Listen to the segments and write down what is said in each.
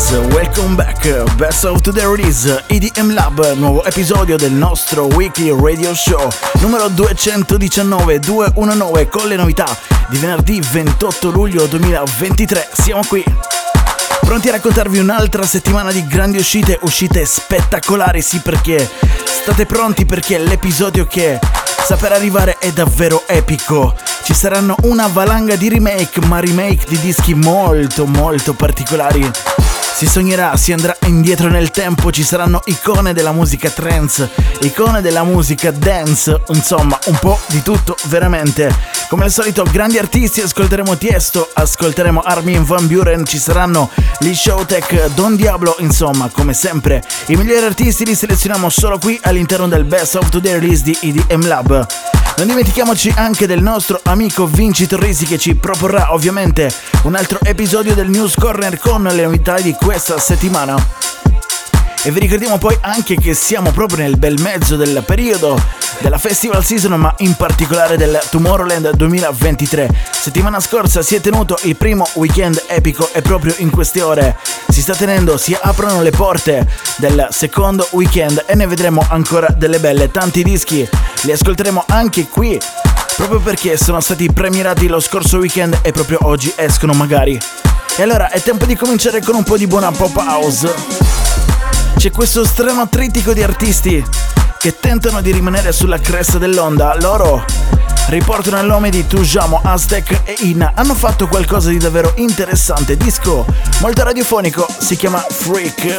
Guys, welcome back. Best of Today Release EDM Lab, nuovo episodio del nostro weekly radio show numero 219 219 con le novità di venerdì 28 luglio 2023. Siamo qui. Pronti a raccontarvi un'altra settimana di grandi uscite, uscite spettacolari, sì perché state pronti perché l'episodio che sta per arrivare è davvero epico. Ci saranno una valanga di remake, ma remake di dischi molto molto particolari. Si sognerà, si andrà indietro nel tempo, ci saranno icone della musica trance, icone della musica dance, insomma un po' di tutto veramente. Come al solito grandi artisti, ascolteremo Tiesto, ascolteremo Armin Van Buren, ci saranno Lee Showtech, Don Diablo, insomma come sempre i migliori artisti li selezioniamo solo qui all'interno del Best of Today Release di EDM Lab. Non dimentichiamoci anche del nostro amico Vinci Torrisi che ci proporrà ovviamente un altro episodio del News Corner con le novità di questa settimana. E vi ricordiamo poi anche che siamo proprio nel bel mezzo del periodo della festival season, ma in particolare del Tomorrowland 2023. Settimana scorsa si è tenuto il primo weekend epico e proprio in queste ore si sta tenendo, si aprono le porte del secondo weekend e ne vedremo ancora delle belle. Tanti dischi li ascolteremo anche qui, proprio perché sono stati premierati lo scorso weekend e proprio oggi escono magari. E allora è tempo di cominciare con un po' di buona pop house. C'è questo strano trittico di artisti che tentano di rimanere sulla cresta dell'onda. Loro riportano il nome di Tujamo, Aztec e Ina. Hanno fatto qualcosa di davvero interessante. Disco molto radiofonico, si chiama Freak.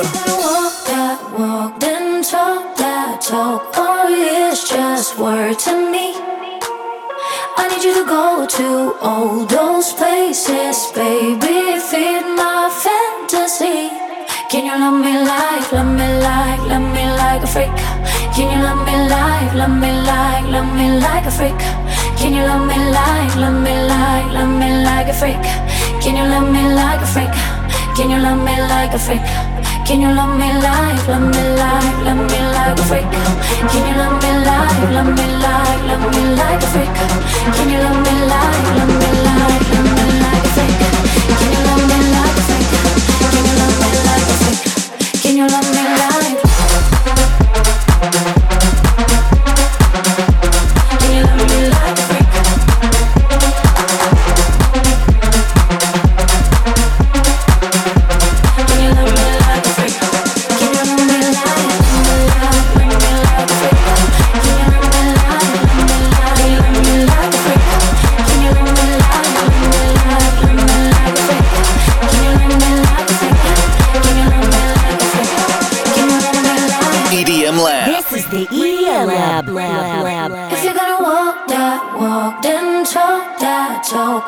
I need you to go to all those places, baby, feed my fantasy. Can you love me like, love me like, love me like a freak? Can you love me like, love me like, love me like a freak? Can you love me like, love me like, love me like a freak? Can you love me like a freak? Can you love me like a freak? Can you love me like, love me like, love me like a freak? Can you love me like, love me like, love me like a freak? Can you love me like, love me like, love me like a freak? Can you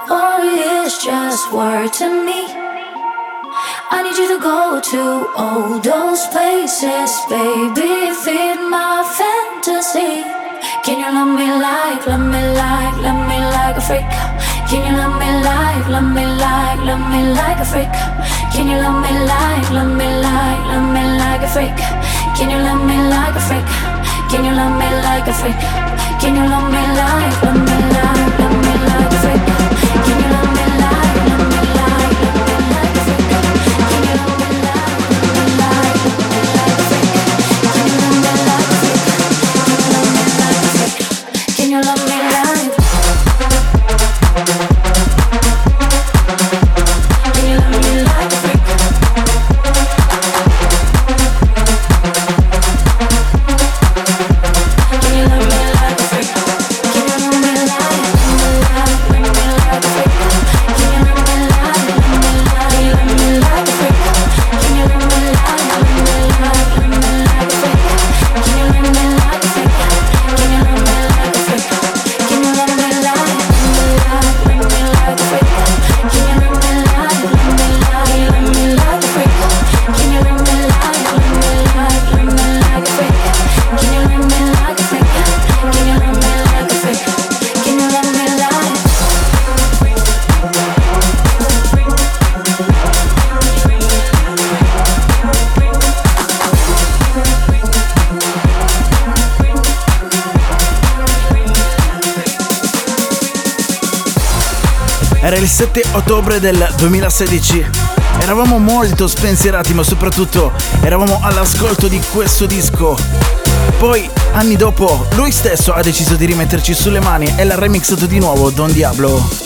or it's just word to me. I need you to go to all those places, baby, feed my fantasy. Can you love me like, love me like, love me like a freak? Can you love me like, love me like, love me like a freak? Can you love me like, love me like, love me like a freak? Can you love me like a freak? Can you love me like a freak? Can you love me like, love me like, love me like a freak? Can you 7 ottobre del 2016. Eravamo molto spensierati, ma soprattutto eravamo all'ascolto di questo disco. Poi, anni dopo, lui stesso ha deciso di rimetterci sulle mani e l'ha remixato di nuovo Don Diablo.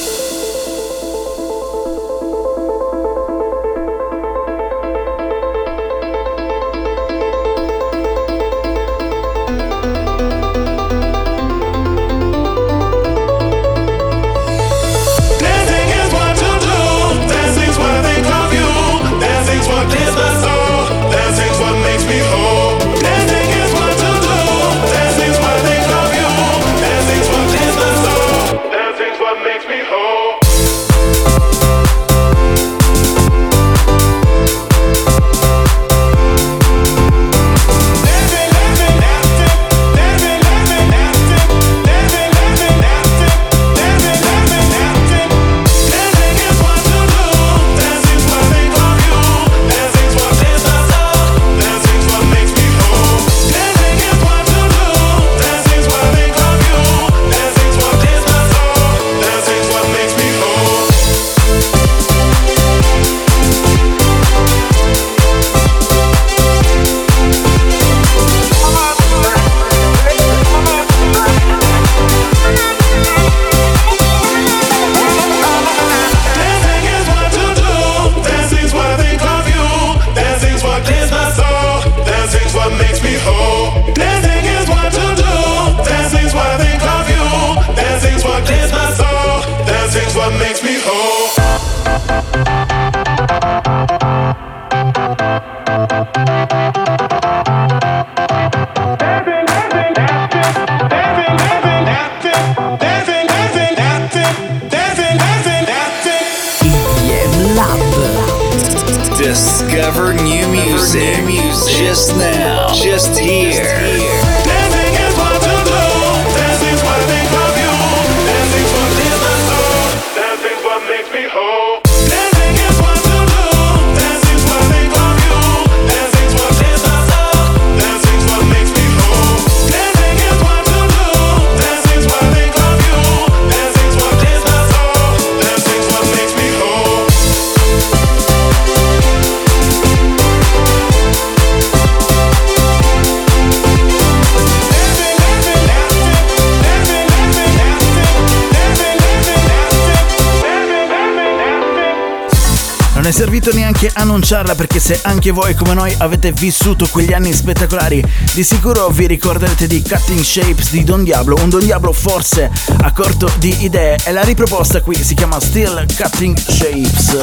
Servito neanche annunciarla perché se anche voi come noi avete vissuto quegli anni spettacolari, di sicuro vi ricorderete di Cutting Shapes di Don Diablo, un Don Diablo forse a corto di idee e la riproposta qui si chiama Still Cutting Shapes.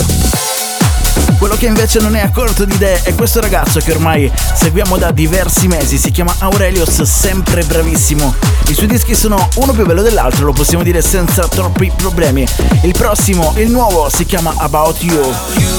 Quello che invece non è a corto di idee è questo ragazzo che ormai seguiamo da diversi mesi, si chiama Aurelius, sempre bravissimo. I suoi dischi sono uno più bello dell'altro, lo possiamo dire senza troppi problemi. Il prossimo, il nuovo, si chiama About You.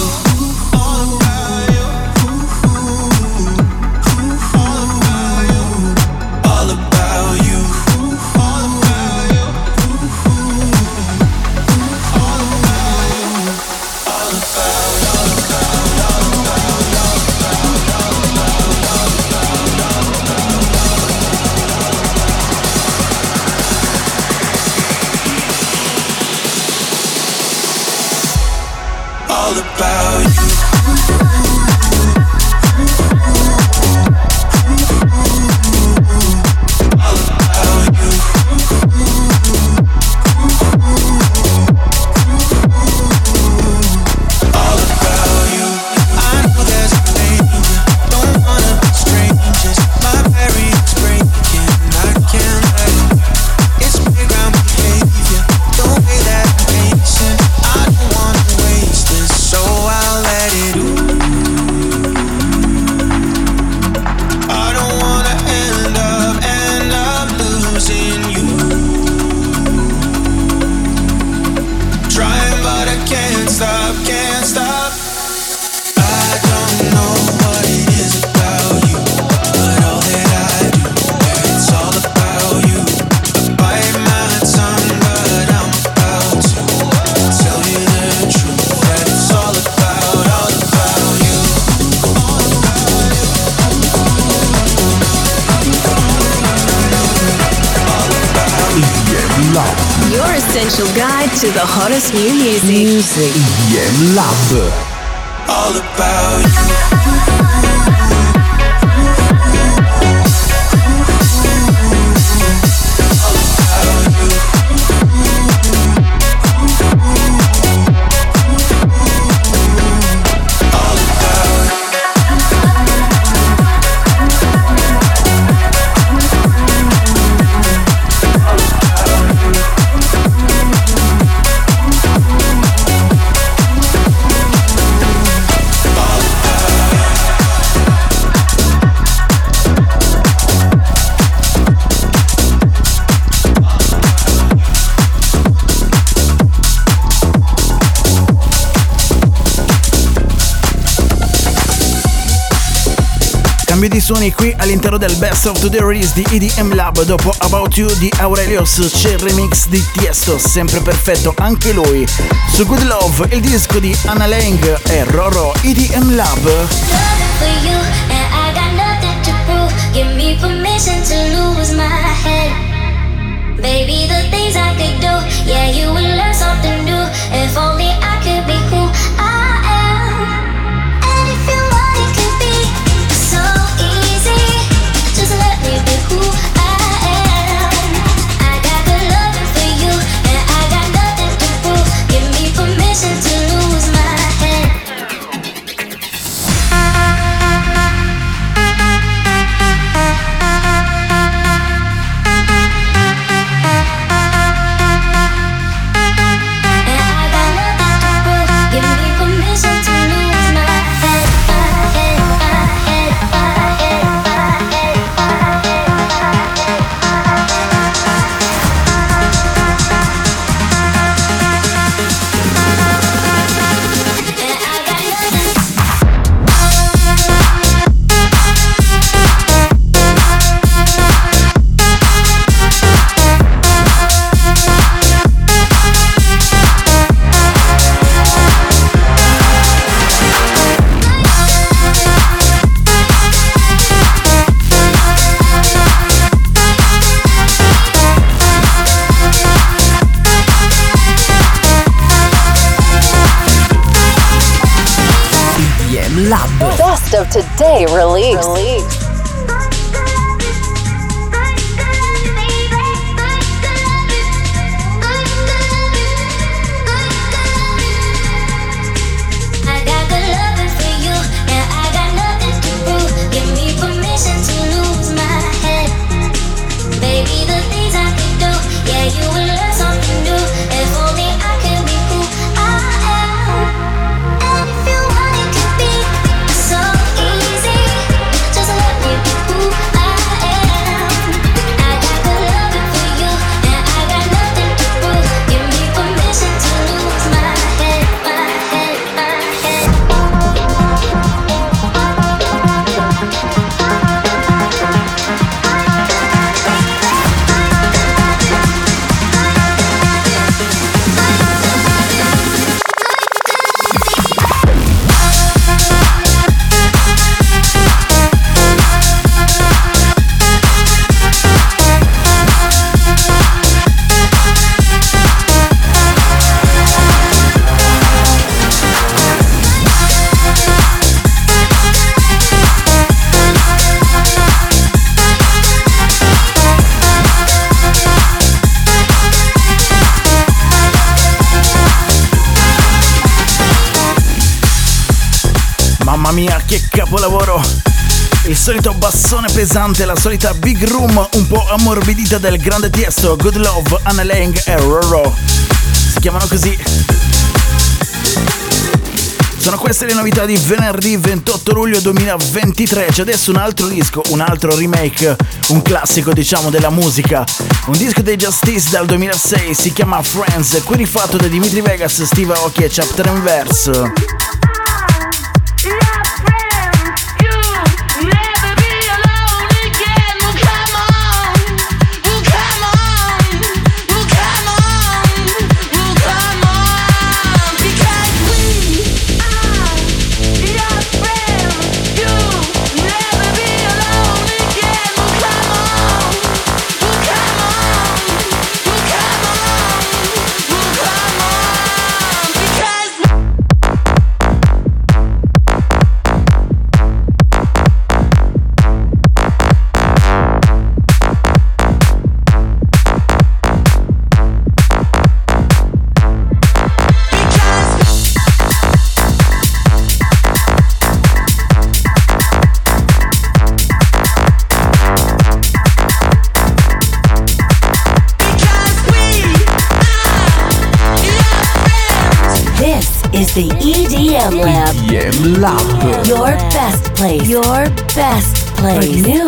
Music. Suoni qui all'interno del Best of the Release di EDM Lab dopo About You di Aurelius c'è il remix di Tiesto, sempre perfetto anche lui. Su Good Love il disco di Anna Lang e Roro EDM Lab. Baby, the things I could do, yeah, you would learn something new. If only of today release. I solito bassone pesante, la solita big room un po' ammorbidita del grande tiesto Good Love, Anna Lang e Roro. Si chiamano così. Sono queste le novità di venerdì 28 luglio 2023. C'è adesso un altro disco, un altro remake, un classico diciamo della musica. Un disco dei Justice dal 2006, si chiama Friends, qui rifatto da Dimitri Vegas, Steve Aoki e Chapter and best place.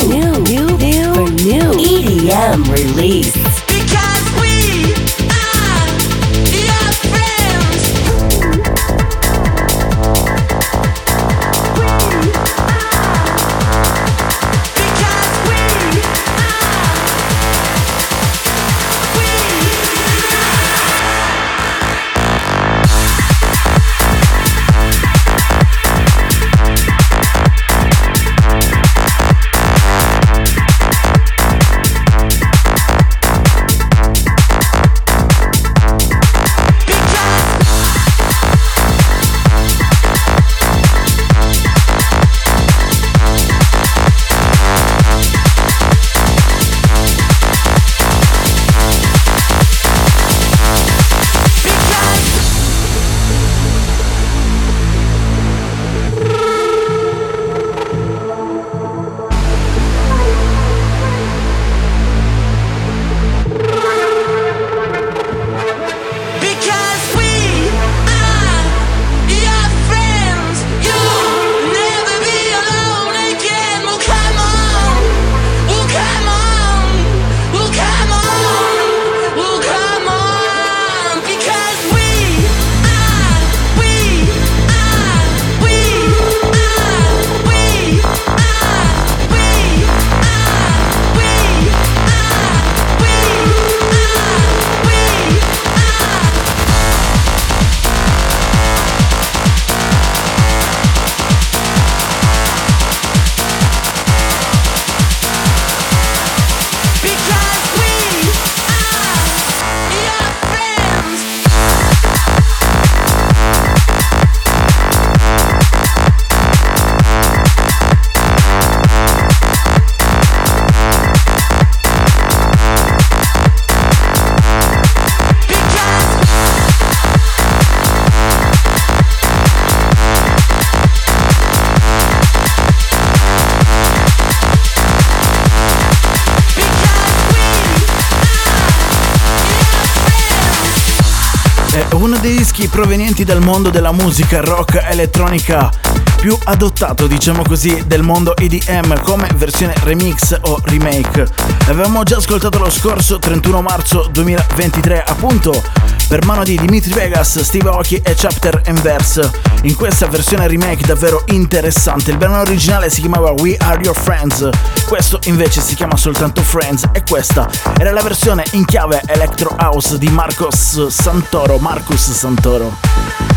Provenienti dal mondo della musica rock elettronica più adottato, diciamo così, del mondo EDM come versione remix o remake. L'avevamo già ascoltato lo scorso 31 marzo 2023, appunto per mano di Dimitri Vegas, Steve Aoki e Chapter and Verse. In questa versione remake davvero interessante, il brano originale si chiamava We Are Your Friends, questo invece si chiama soltanto Friends e questa era la versione in chiave Electro House di Marcos Santoro, Marcus Santoro.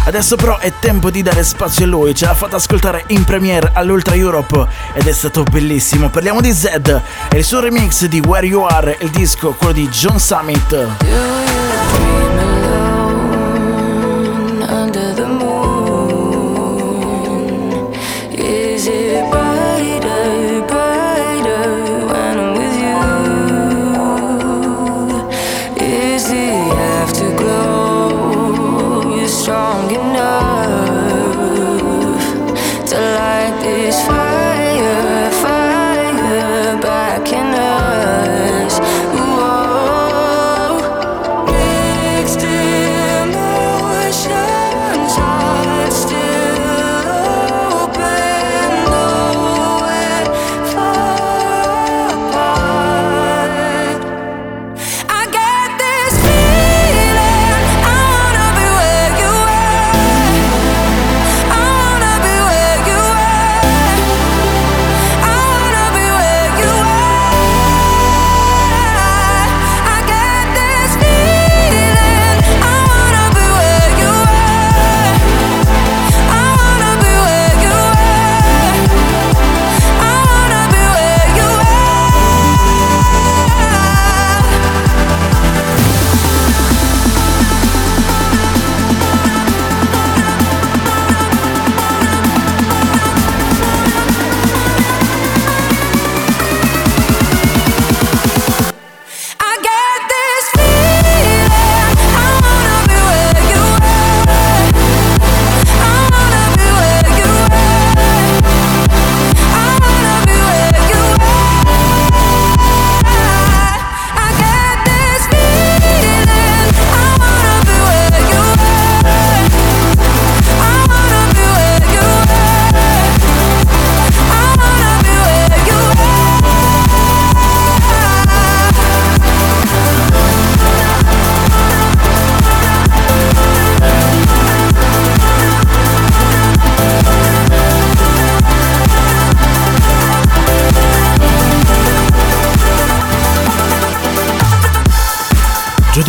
Adesso però è tempo di dare spazio a lui, ce l'ha fatta ascoltare in premiere all'Ultra Europe ed è stato bellissimo. Parliamo di Zed e il suo remix di Where You Are, il disco, quello di John Summit. Under the moon? Is it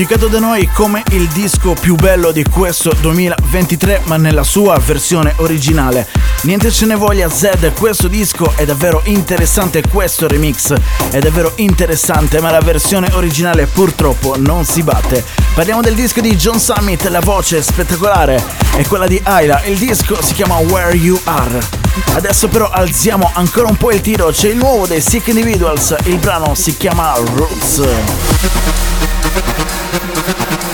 giudicato da noi come il disco più bello di questo 2023, ma nella sua versione originale. Niente ce ne voglia Zed, questo disco è davvero interessante, questo remix è davvero interessante, ma la versione originale purtroppo non si batte. Parliamo del disco di John Summit, la voce spettacolare è quella di Ayla, il disco si chiama Where You Are. Adesso però alziamo ancora un po' il tiro, c'è il nuovo dei Sick Individuals, il brano si chiama Roots. Thank you.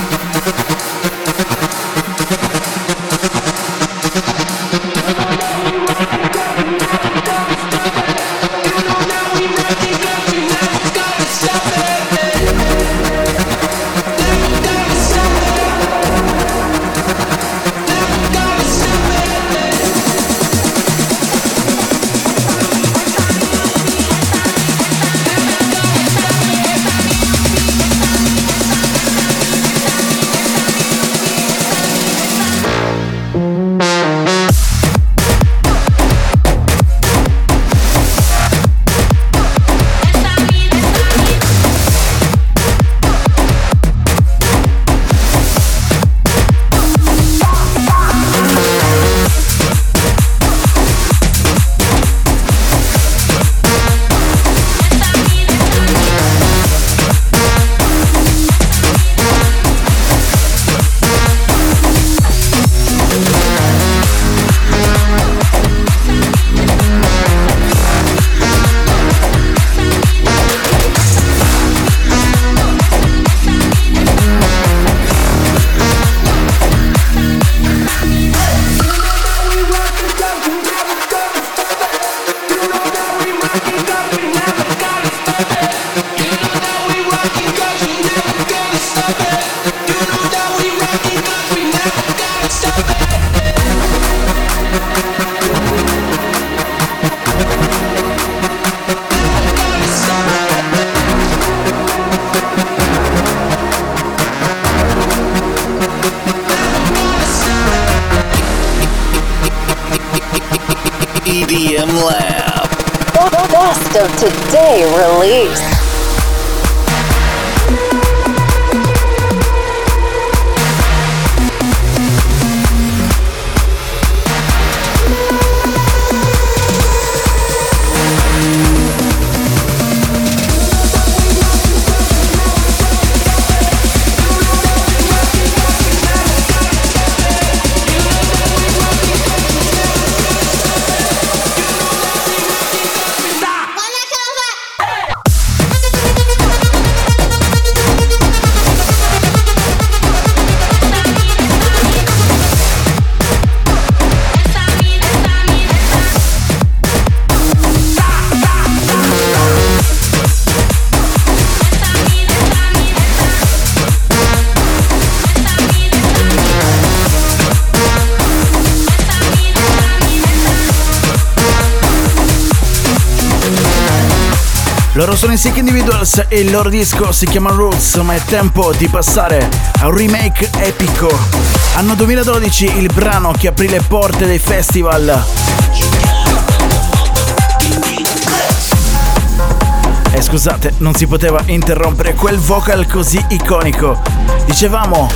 Sick Individuals e il loro disco si chiama Roots, ma è tempo di passare a un remake epico. Anno 2012 il brano che aprì le porte dei festival. E scusate, non si poteva interrompere quel vocal così iconico. Dicevamo,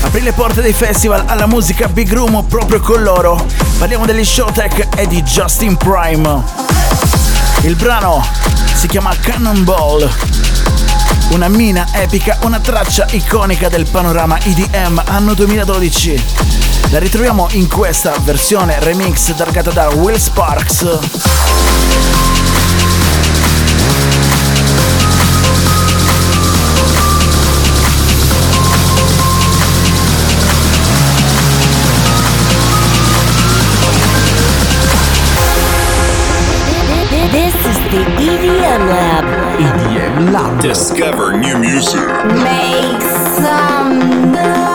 aprì le porte dei festival alla musica Big Room proprio con loro. Parliamo degli Showtech e di Justin Prime. Il brano si chiama Cannonball. Una mina epica, una traccia iconica del panorama EDM anno 2012. La ritroviamo in questa versione remix targata da Will Sparks. The EDM Lab. EDM Lab. Discover new music. Make some noise.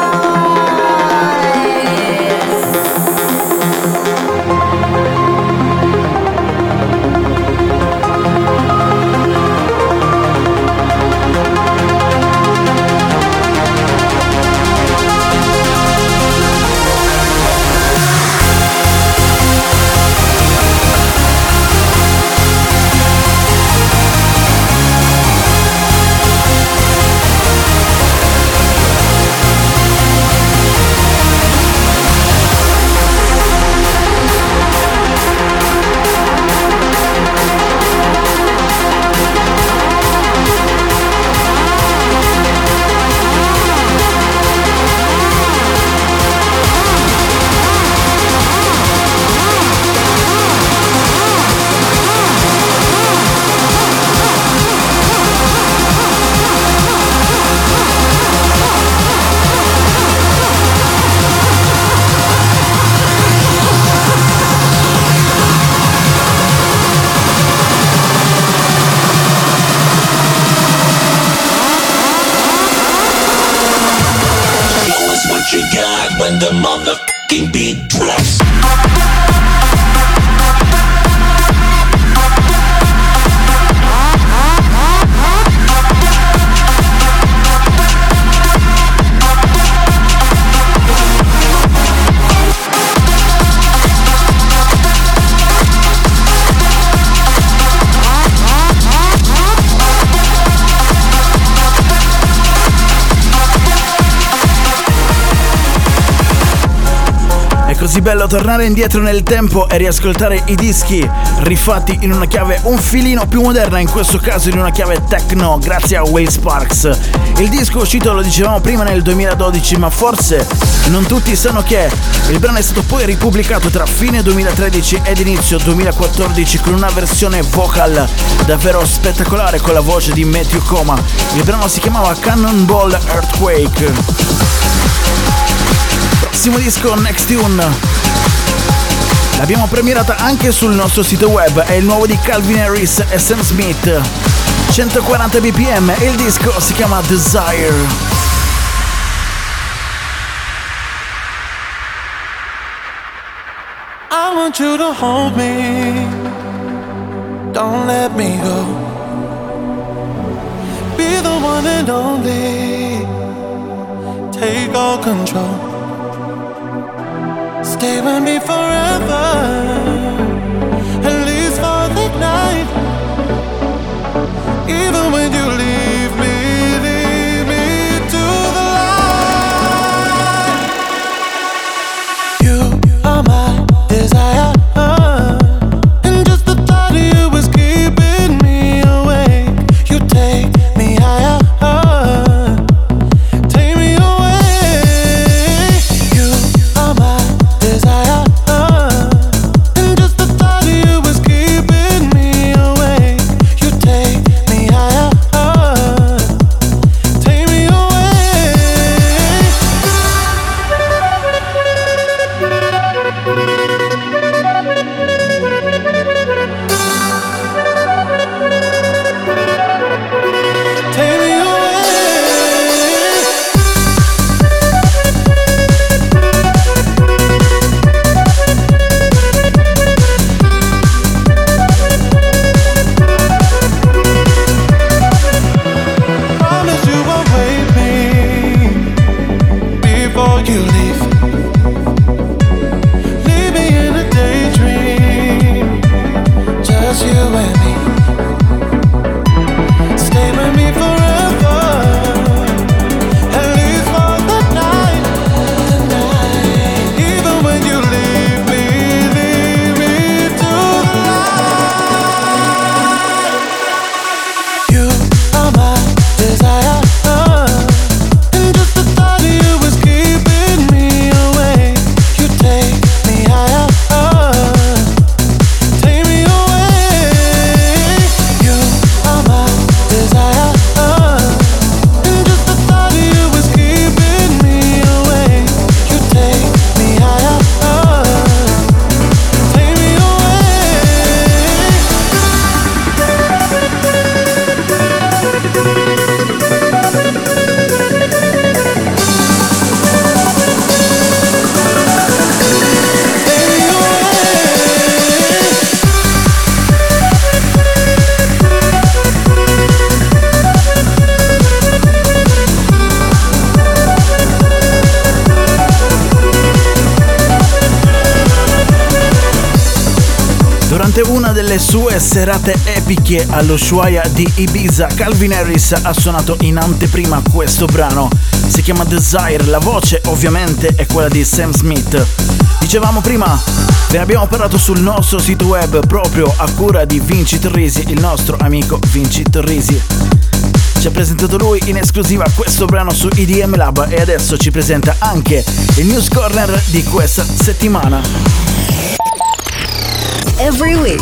The motherfucking così bello tornare indietro nel tempo e riascoltare i dischi rifatti in una chiave un filino più moderna, in questo caso in una chiave techno, grazie a Will Sparks. Il disco uscito lo dicevamo prima nel 2012, ma forse non tutti sanno che il brano è stato poi ripubblicato tra fine 2013 ed inizio 2014 con una versione vocal davvero spettacolare con la voce di Matthew Coma. Il brano si chiamava Cannonball Earthquake. Prossimo disco Next Tune. L'abbiamo premierata anche sul nostro sito web, è il nuovo di Calvin Harris e Sam Smith. 140 bpm e il disco si chiama Desire. I want you to hold me. Don't let me go. Be the one and only. Take all control. Stay with me forever. At least for the night. Even when you leave sue serate epiche allo Shuaya di Ibiza, Calvin Harris ha suonato in anteprima questo brano. Si chiama Desire, la voce ovviamente è quella di Sam Smith. Dicevamo prima, ve ne abbiamo parlato sul nostro sito web proprio a cura di Vinci Torrisi, il nostro amico Vinci Torrisi. Ci ha presentato lui in esclusiva questo brano su EDM Lab e adesso ci presenta anche il news corner di questa settimana. Every week,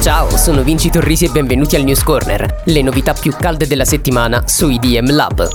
Ciao, sono Vinci Torrisi e benvenuti al News Corner, le novità più calde della settimana su IDM Lab.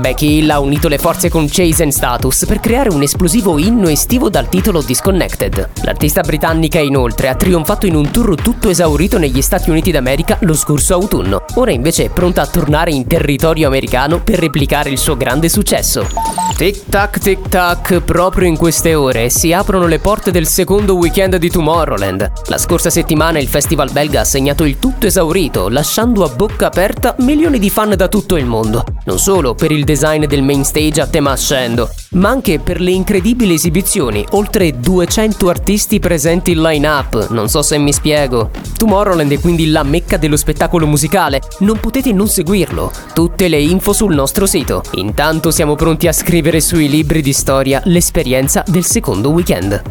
Becky Hill ha unito le forze con Chase and Status per creare un esplosivo inno estivo dal titolo Disconnected. L'artista britannica inoltre ha trionfato in un tour tutto esaurito negli Stati Uniti d'America lo scorso autunno. Ora invece è pronta a tornare in territorio americano per replicare il suo grande successo. Tic tac tic tac, proprio in queste ore si aprono le porte del secondo weekend di Tomorrowland. La scorsa settimana il festival belga ha segnato il tutto esaurito, lasciando a bocca aperta milioni di fan da tutto il mondo. Non solo per il design del main stage a tema ascendo, ma anche per le incredibili esibizioni, oltre 200 artisti presenti in line-up, non so se mi spiego. Tomorrowland è quindi la mecca dello spettacolo musicale, non potete non seguirlo. Tutte le info sul nostro sito. Intanto siamo pronti a scrivere sui libri di storia l'esperienza del secondo weekend.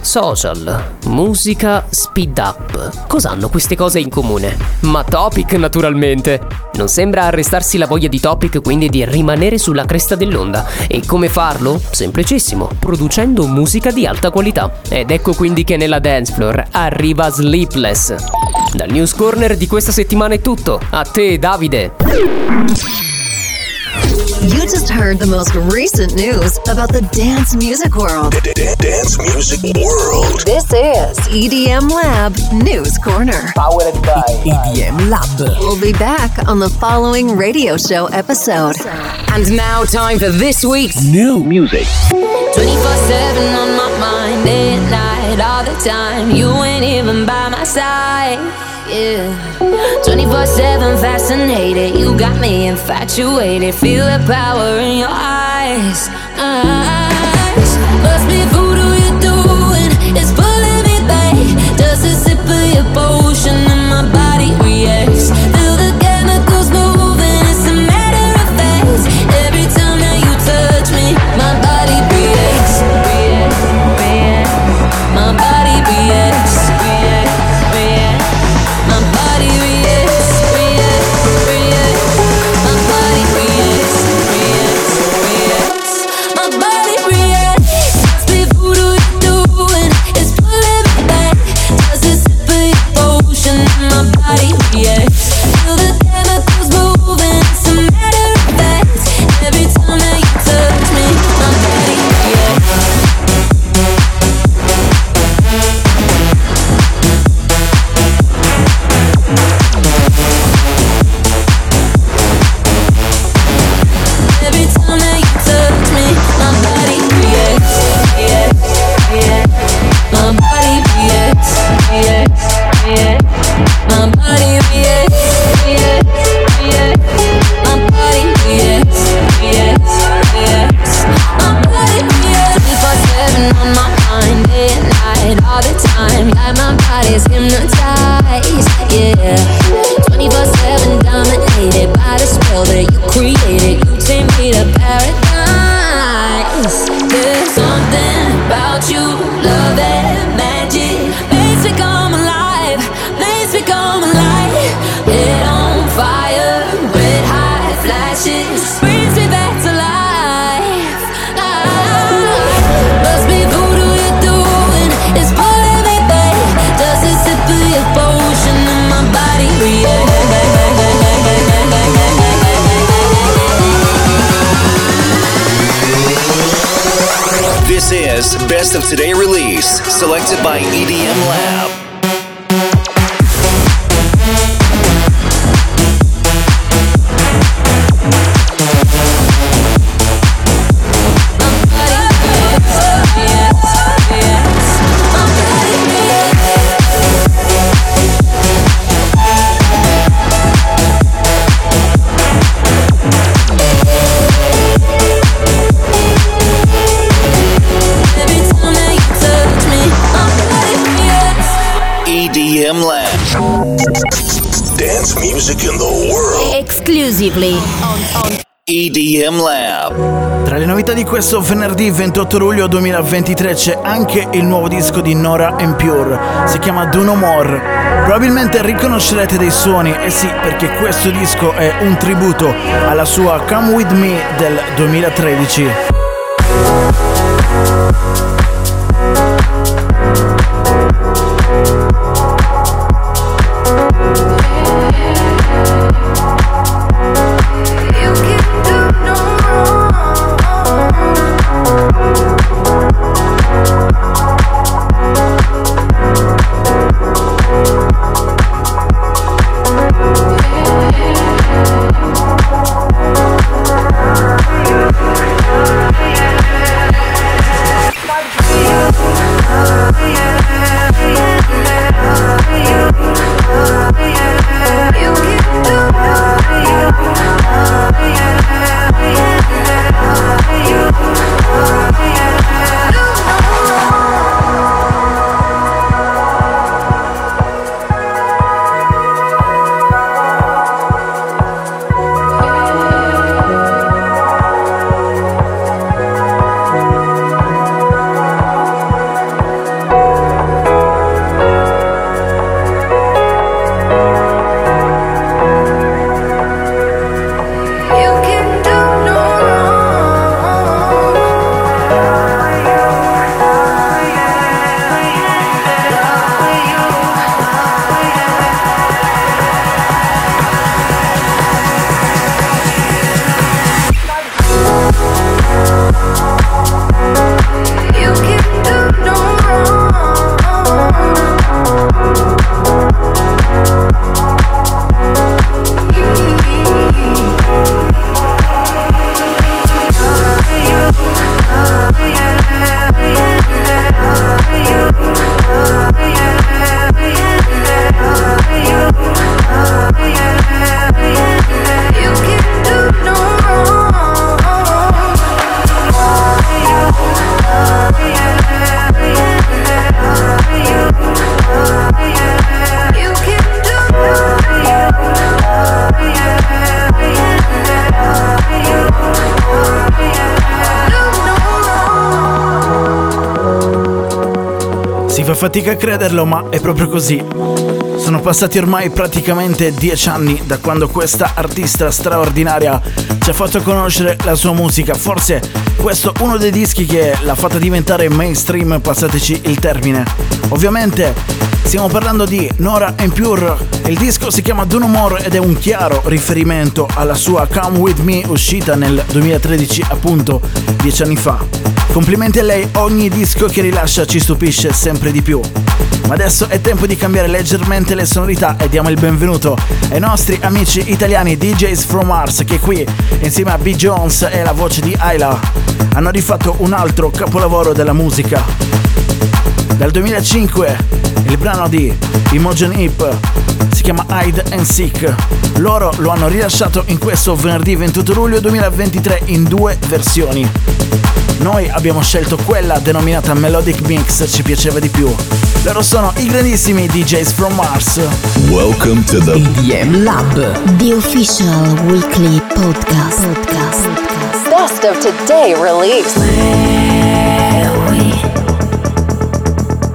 Social, musica, speed up. Cosa hanno queste cose in comune? Ma Topic, naturalmente. Non sembra arrestarsi la voglia di Topic quindi di rimanere sulla cresta dell'onda. E come farlo? Semplicissimo, producendo musica di alta qualità. Ed ecco quindi che nella dance floor arriva Sleepless. Dal News Corner di questa settimana è tutto. A te, Davide. You just heard the most recent news about the dance music world. Dance music world. This is EDM Lab News Corner. Powered by EDM Lab. We'll be back on the following radio show episode. And now, time for this week's New music. 24 7 on my mind, day and night, all the time. You ain't even by my side. Yeah. 24 7 fascinated. You got me infatuated. Feel the power in your eyes. eyes. Must be voodoo you're doing. It's pulling me back. Just a sip of your potion and my body reacts. EDM Lab. Tra le novità di questo venerdì 28 luglio 2023 c'è anche il nuovo disco di Nora and Pure, si chiama Do No More. Probabilmente riconoscerete dei suoni, e sì, perché questo disco è un tributo alla sua Come With Me del 2013. Fatica a crederlo, ma è proprio così. Sono passati ormai praticamente dieci anni da quando questa artista straordinaria ci ha fatto conoscere la sua musica. Forse questo è uno dei dischi che l'ha fatta diventare mainstream, passateci il termine. Ovviamente stiamo parlando di Nora Pure. Il disco si chiama Do No ed è un chiaro riferimento alla sua Come With Me uscita nel 2013, appunto dieci anni fa. Complimenti a lei, ogni disco che rilascia ci stupisce sempre di più. Ma adesso è tempo di cambiare leggermente le sonorità e diamo il benvenuto ai nostri amici italiani DJs from Mars che qui, insieme a B. Jones e la voce di Ayla, hanno rifatto un altro capolavoro della musica. Dal 2005 il brano di Imogen Hip si chiama Hide and Seek. Loro lo hanno rilasciato in questo venerdì 28 luglio 2023 in due versioni. Noi abbiamo scelto quella denominata Melodic Mix, ci piaceva di più. Loro sono i grandissimi DJs from Mars. Welcome to the EDM Lab, the official weekly podcast. podcast. Best of today release.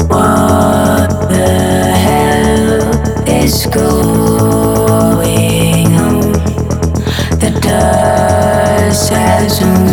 What the hell is going on? The dust has we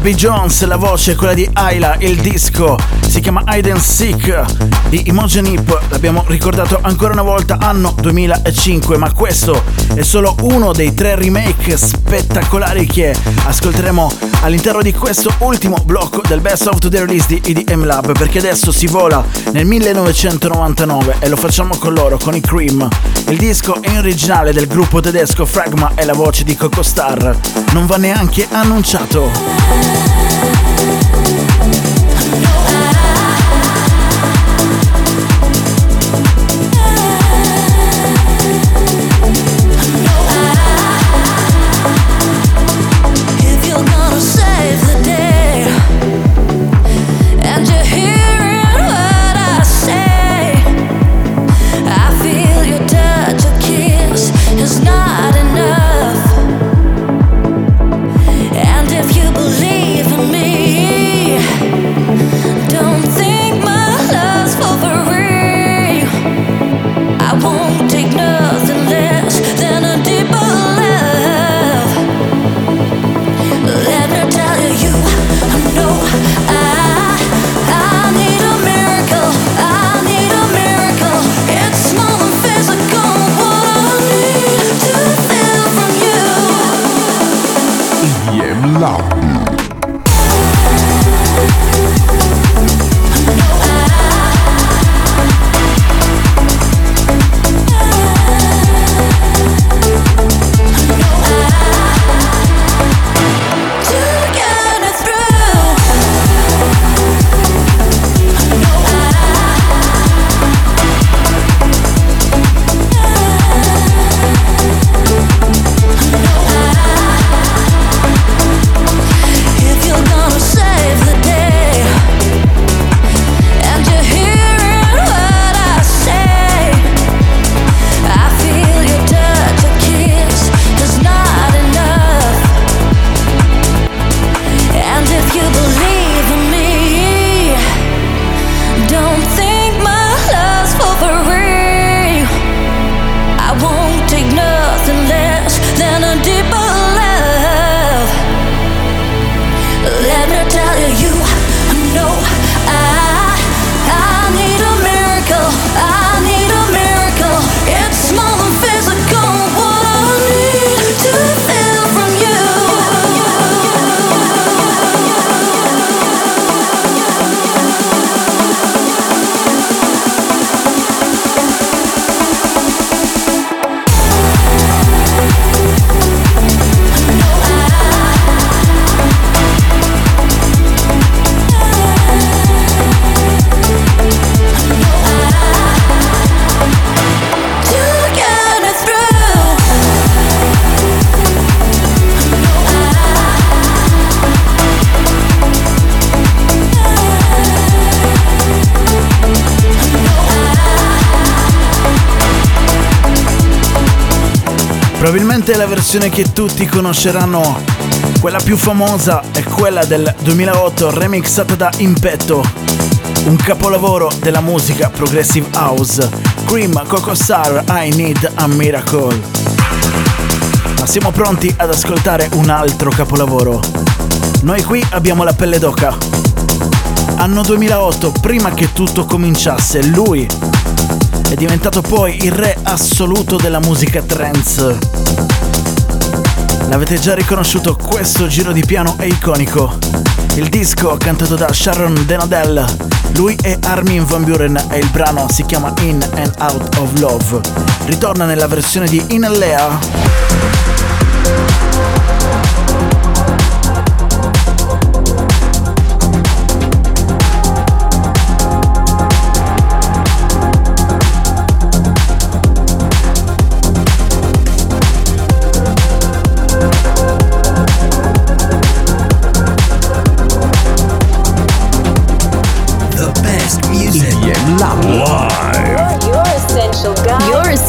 B. Jones, la voce, quella di Ayla, il disco si chiama Hide and Seek di Imogen Hip, l'abbiamo ricordato ancora una volta, anno 2005, ma questo è solo uno dei tre remake spettacolari che ascolteremo all'interno di questo ultimo blocco del Best of the Release di EDM Lab, perché adesso si vola nel 1999 e lo facciamo con loro, con i Cream. Il disco è in originale del gruppo tedesco Fragma e la voce di Coco Star non va neanche annunciato. Probabilmente la versione che tutti conosceranno, quella più famosa, è quella del 2008 remixata da Impetto, un capolavoro della musica progressive house, Cream Coco Star I Need a Miracle. Ma siamo pronti ad ascoltare un altro capolavoro. Noi qui abbiamo la pelle d'oca. Anno 2008, prima che tutto cominciasse, lui è diventato poi il re assoluto della musica trance. L'avete già riconosciuto, questo giro di piano è iconico. Il disco cantato da Sharon Denadel, lui è Armin Van Buren e il brano si chiama In and Out of Love. Ritorna nella versione di Inalea.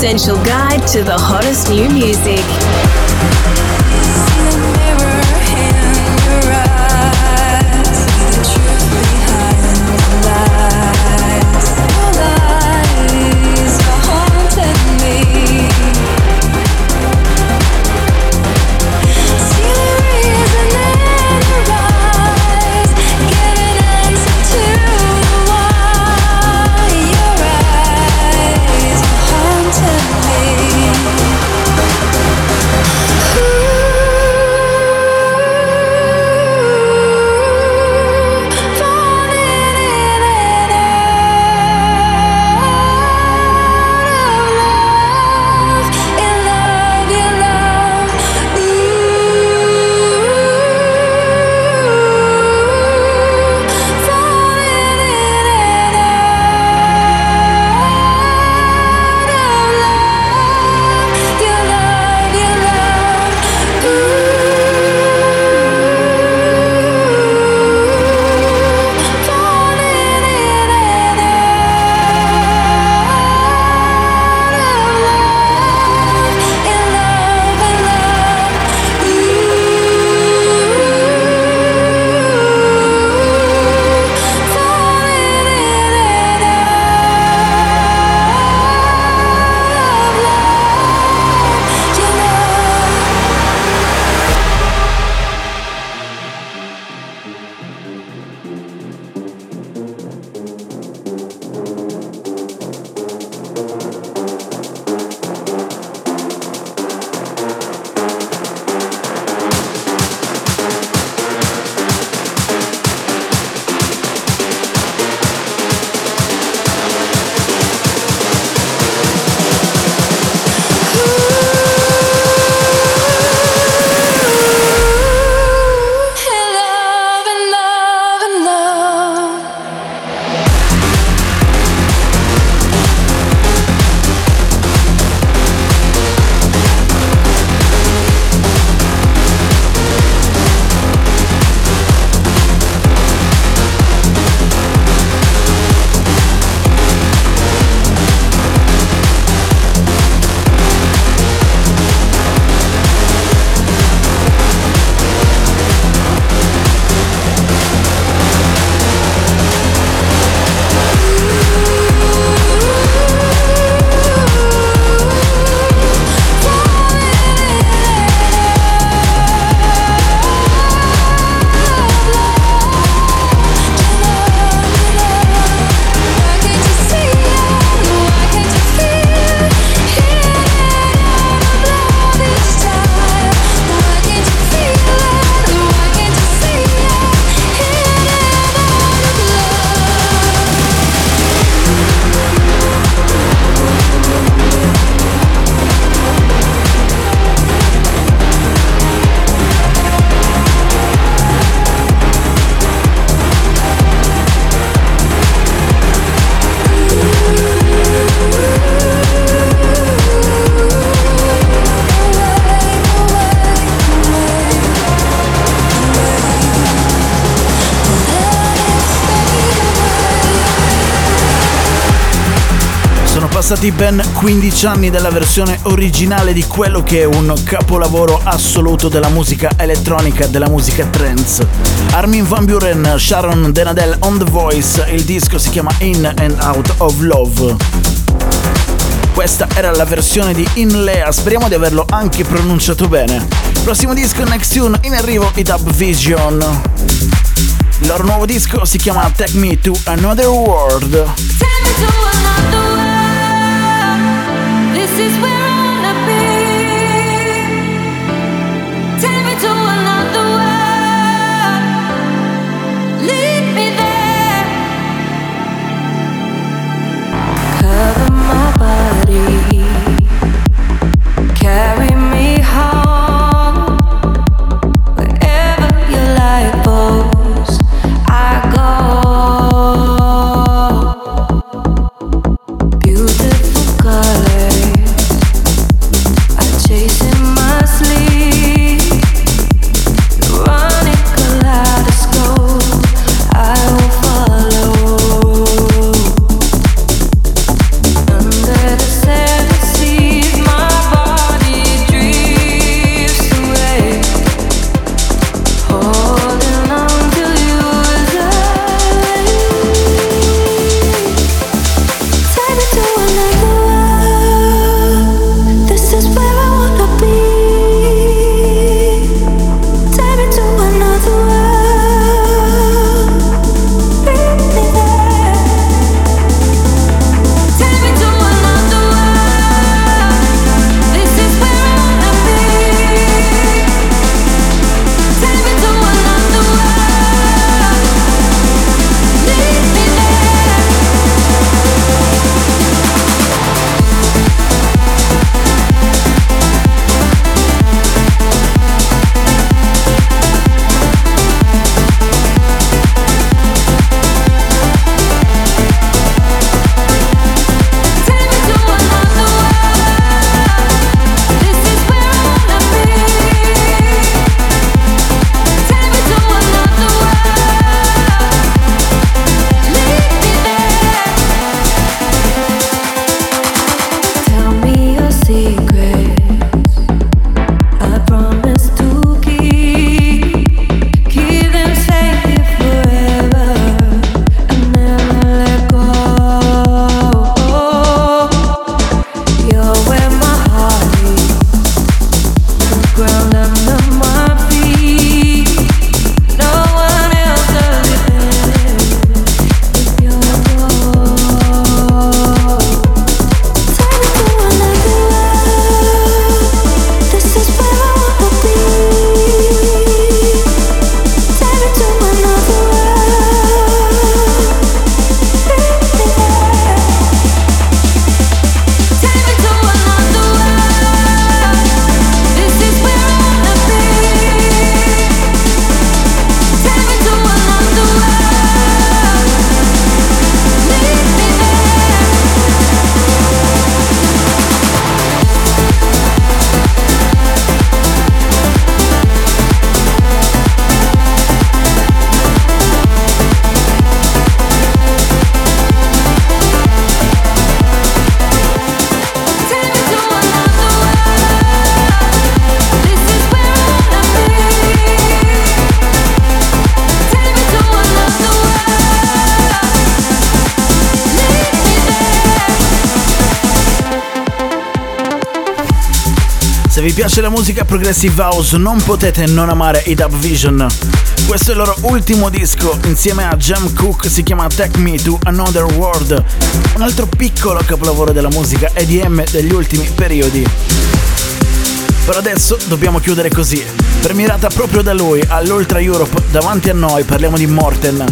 Essential guide to the hottest new music. passati ben 15 anni dalla versione originale di quello che è un capolavoro assoluto della musica elettronica della musica trance. Armin Van Buren, Sharon Denadel on The Voice, il disco si chiama In and Out of Love. Questa era la versione di In Lea, speriamo di averlo anche pronunciato bene. Prossimo disco Next Tune in arrivo i Dub Vision. Il loro nuovo disco si chiama Take Me to Another World. Is where Se vi piace la musica Progressive House non potete non amare i Dub Vision. Questo è il loro ultimo disco insieme a Jam Cook, si chiama Take Me to Another World, un altro piccolo capolavoro della musica EDM degli ultimi periodi. Per adesso dobbiamo chiudere così. Premierata proprio da lui all'Ultra Europe davanti a noi parliamo di Morten.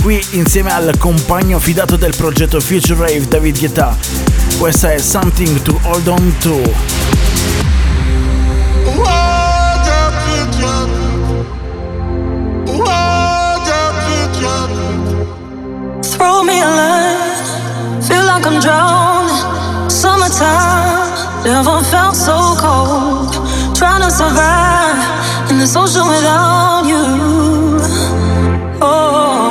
Qui insieme al compagno fidato del progetto Future Rave David Guetta. Questa è Something to Hold On To. Throw me a line, feel like I'm drowning. Summertime, never felt so cold. Trying to survive in this ocean without you. Oh,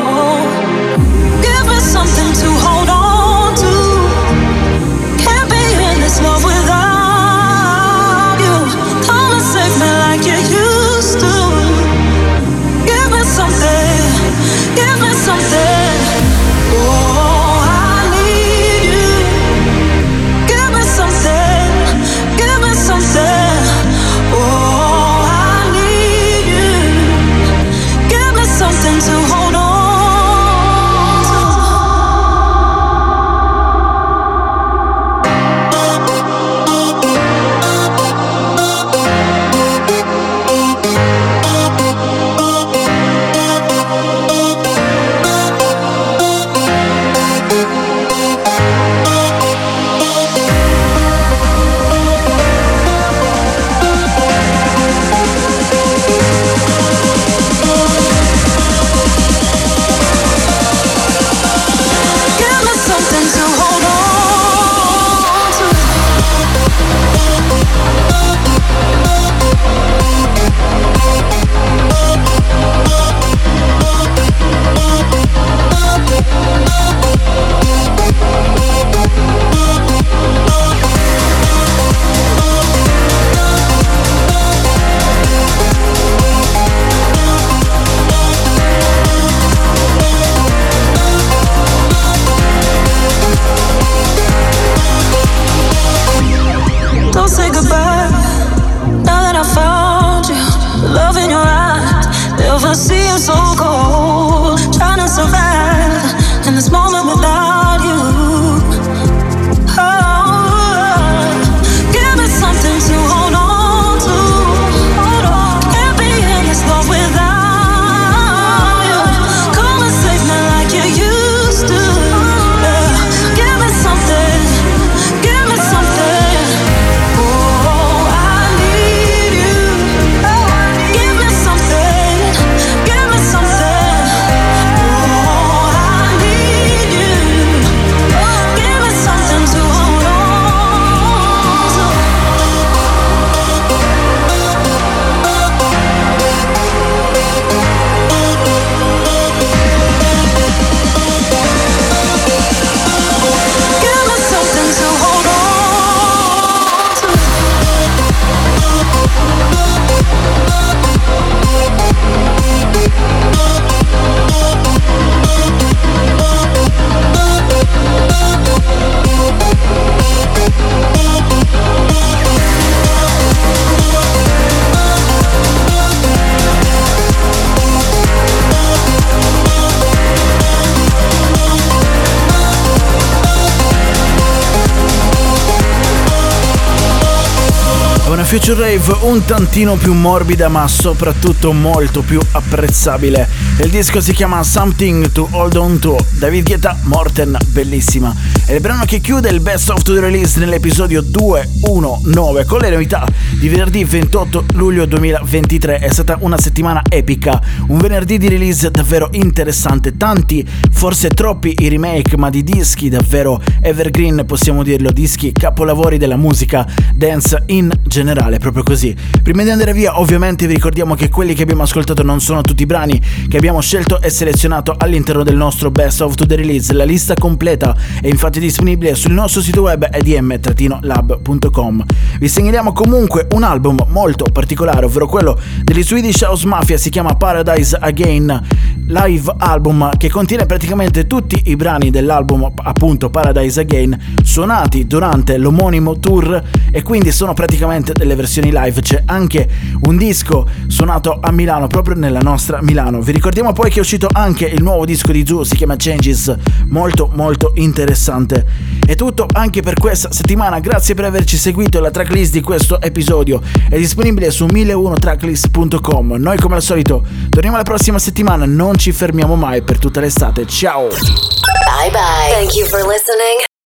future rave un tantino più morbida ma soprattutto molto più apprezzabile. Il disco si chiama Something to Hold On To, David Guetta, Morten, bellissima. È il brano che chiude il best of the release nell'episodio 219 con le novità di venerdì 28 luglio 2023. È stata una settimana epica, un venerdì di release davvero interessante, tanti, forse troppi i remake ma di dischi davvero evergreen possiamo dirlo, dischi capolavori della musica dance in generale proprio così. Prima di andare via, ovviamente vi ricordiamo che quelli che abbiamo ascoltato non sono tutti i brani che abbiamo scelto e selezionato all'interno del nostro Best of the Release. La lista completa è infatti disponibile sul nostro sito web edm-lab.com. Vi segnaliamo comunque un album molto particolare, ovvero quello degli Swedish House Mafia, si chiama Paradise Again live album che contiene praticamente tutti i brani dell'album appunto Paradise Again suonati durante l'omonimo tour e quindi sono praticamente delle versioni live c'è anche un disco suonato a Milano, proprio nella nostra Milano. Vi ricordiamo poi che è uscito anche il nuovo disco di Zoo, si chiama Changes, molto molto interessante. È tutto anche per questa settimana, grazie per averci seguito, la tracklist di questo episodio è disponibile su 1001tracklist.com. Noi come al solito torniamo la prossima settimana, non ci fermiamo mai per tutta l'estate. Ciao! Bye bye. Thank you for listening